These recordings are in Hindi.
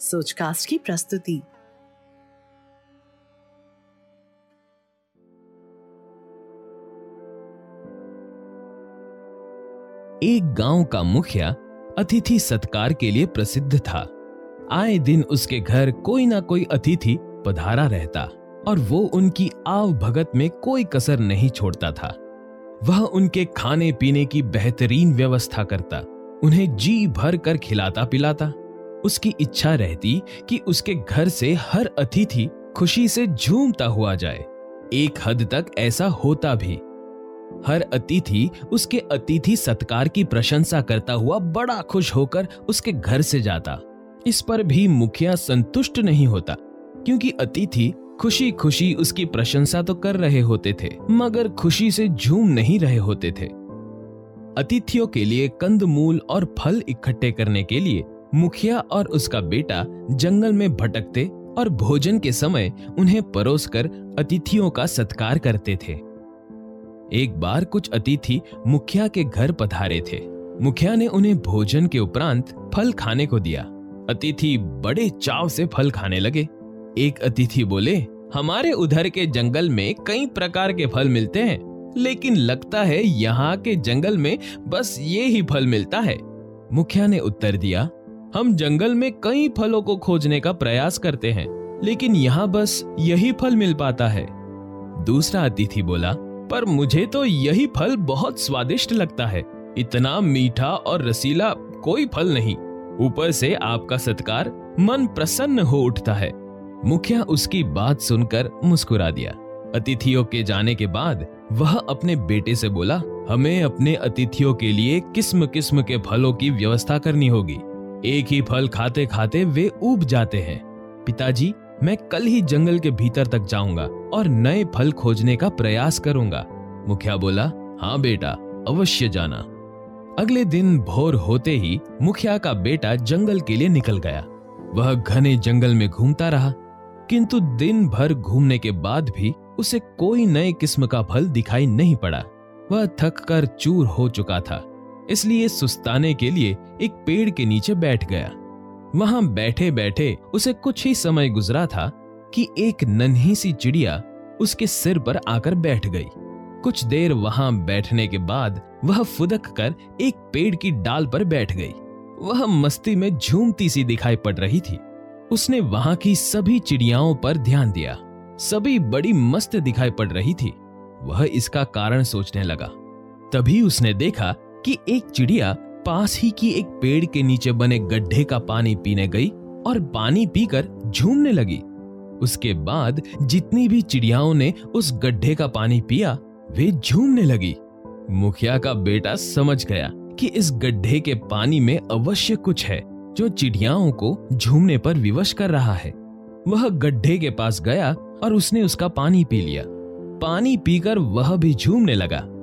सोचकास्ट की प्रस्तुति। एक गाँव का मुखिया अतिथि सत्कार के लिए प्रसिद्ध था। आए दिन उसके घर कोई ना कोई अतिथि पधारा रहता और वो उनकी आव भगत में कोई कसर नहीं छोड़ता था। वह उनके खाने पीने की बेहतरीन व्यवस्था करता, उन्हें जी भर कर खिलाता पिलाता। उसकी इच्छा रहती कि उसके घर से हर अतिथि खुशी से झूमता हुआ जाए। एक हद तक ऐसा होता भी। हर अतिथि उसके अतिथि सत्कार की प्रशंसा करता हुआ बड़ा खुश होकर उसके घर से जाता। इस पर भी मुखिया संतुष्ट नहीं होता, क्योंकि अतिथि खुशी खुशी उसकी प्रशंसा तो कर रहे होते थे, मगर खुशी से झूम नहीं रहे होते थे। अतिथियों के लिए कंदमूल और फल इकट्ठे करने के लिए मुखिया और उसका बेटा जंगल में भटकते और भोजन के समय उन्हें परोसकर अतिथियों का सत्कार करते थे। एक बार कुछ अतिथि मुखिया के घर पधारे थे। मुखिया ने उन्हें भोजन के उपरांत फल खाने को दिया। अतिथि बड़े चाव से फल खाने लगे। एक अतिथि बोले, हमारे उधर के जंगल में कई प्रकार के फल मिलते हैं, लेकिन लगता है यहाँ के जंगल में बस ये ही फल मिलता है। मुखिया ने उत्तर दिया हम जंगल में कई फलों को खोजने का प्रयास करते हैं, लेकिन यहाँ बस यही फल मिल पाता है। दूसरा अतिथि बोला, पर मुझे तो यही फल बहुत स्वादिष्ट लगता है। इतना मीठा और रसीला कोई फल नहीं। ऊपर से आपका सत्कार मन प्रसन्न हो उठता है। मुखिया उसकी बात सुनकर मुस्कुरा दिया। अतिथियों के जाने के बाद वह अपने बेटे से बोला, हमें अपने अतिथियों के लिए किस्म किस्म के फलों की व्यवस्था करनी होगी। एक ही फल खाते खाते वे ऊब जाते हैं। पिताजी, मैं कल ही जंगल के भीतर तक जाऊँगा और नए फल खोजने का प्रयास करूँगा। मुखिया बोला हाँ बेटा, अवश्य जाना। अगले दिन भोर होते ही मुखिया का बेटा जंगल के लिए निकल गया। वह घने जंगल में घूमता रहा, किंतु दिन भर घूमने के बाद भी उसे कोई नए किस्म का फल दिखाई नहीं पड़ा। वह थक कर चूर हो चुका था। इसलिए सुस्ताने के लिए एक पेड़ के नीचे बैठ गया। वहाँ बैठे बैठे उसे कुछ ही समय गुजरा था कि एक नन्ही सी चिड़िया उसके सिर पर आकर बैठ गई। कुछ देर वहाँ बैठने के बाद वह फुदक कर एक पेड़ की डाल पर बैठ गई। वह मस्ती में झूमती सी दिखाई पड़ रही थी। उसने वहाँ की सभी चिड़ियाओं पर ध्यान दिया। सभी बड़ी मस्त दिखाई पड़ रही थी। वह इसका कारण सोचने लगा। तभी उसने देखा कि एक चिड़िया पास ही की एक पेड़ के नीचे बने गड्ढे का पानी पीने गई और पानी पीकर झूमने लगी। उसके बाद जितनी भी चिड़ियाओं ने उस गड्ढे का पानी पिया, वे झूमने लगी। मुखिया का बेटा समझ गया कि इस गड्ढे के पानी में अवश्य कुछ है जो चिड़ियाओं को झूमने पर विवश कर रहा है। वह गड्ढे के पास गया और उसने उसका पानी पी लिया। पानी पीकर वह भी झूमने लगा।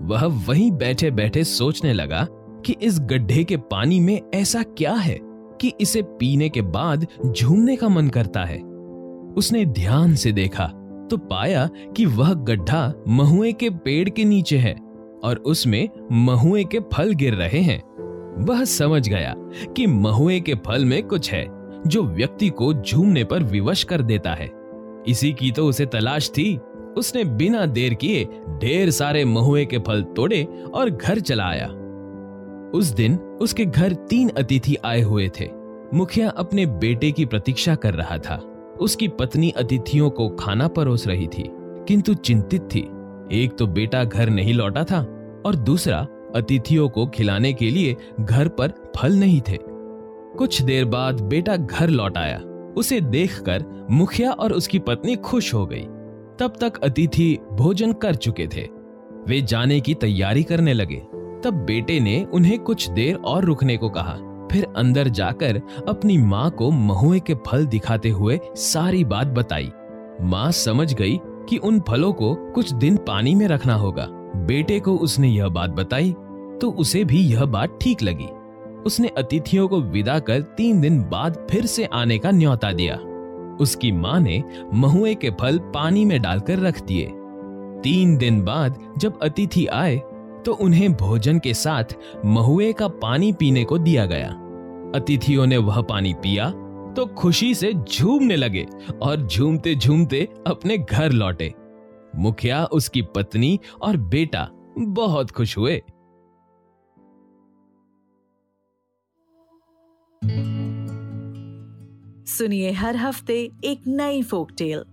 वह वहीं बैठे बैठे सोचने लगा कि इस गड्ढे के पानी में ऐसा क्या है कि इसे पीने के बाद झूमने का मन करता है। उसने ध्यान से देखा तो पाया कि वह गड्ढा महुए के पेड़ के नीचे है और उसमें महुए के फल गिर रहे हैं। वह समझ गया कि महुए के फल में कुछ है जो व्यक्ति को झूमने पर विवश कर देता है। इसी की तो उसे तलाश थी। उसने बिना देर किए ढेर सारे महुए के फल तोड़े और घर चला आया। उस दिन उसके घर तीन अतिथि आए हुए थे। मुखिया अपने बेटे की प्रतीक्षा कर रहा था। उसकी पत्नी अतिथियों को खाना परोस रही थी, किंतु चिंतित थी। एक तो बेटा घर नहीं लौटा था और दूसरा अतिथियों को खिलाने के लिए घर पर फल नहीं थे। कुछ देर बाद बेटा घर लौट आया। उसे देखकर मुखिया और उसकी पत्नी खुश हो गई। तब तक अतिथि भोजन कर चुके थे। वे जाने की तैयारी करने लगे। तब बेटे ने उन्हें कुछ देर और रुकने को कहा। फिर अंदर जाकर अपनी माँ को महुए के फल दिखाते हुए सारी बात बताई। माँ समझ गई कि उन फलों को कुछ दिन पानी में रखना होगा। बेटे को उसने यह बात बताई तो उसे भी यह बात ठीक लगी। उसने अतिथियों को विदा कर तीन दिन बाद फिर से आने का न्योता दिया। उसकी माँ ने महुए के फल पानी में डालकर रख दिए। तीन दिन बाद जब अतिथि आए तो उन्हें भोजन के साथ महुए का पानी पीने को दिया गया। अतिथियों ने वह पानी पिया तो खुशी से झूमने लगे और झूमते झूमते अपने घर लौटे। मुखिया, उसकी पत्नी और बेटा बहुत खुश हुए। सुनिए हर हफ़्ते एक नई फोक टेल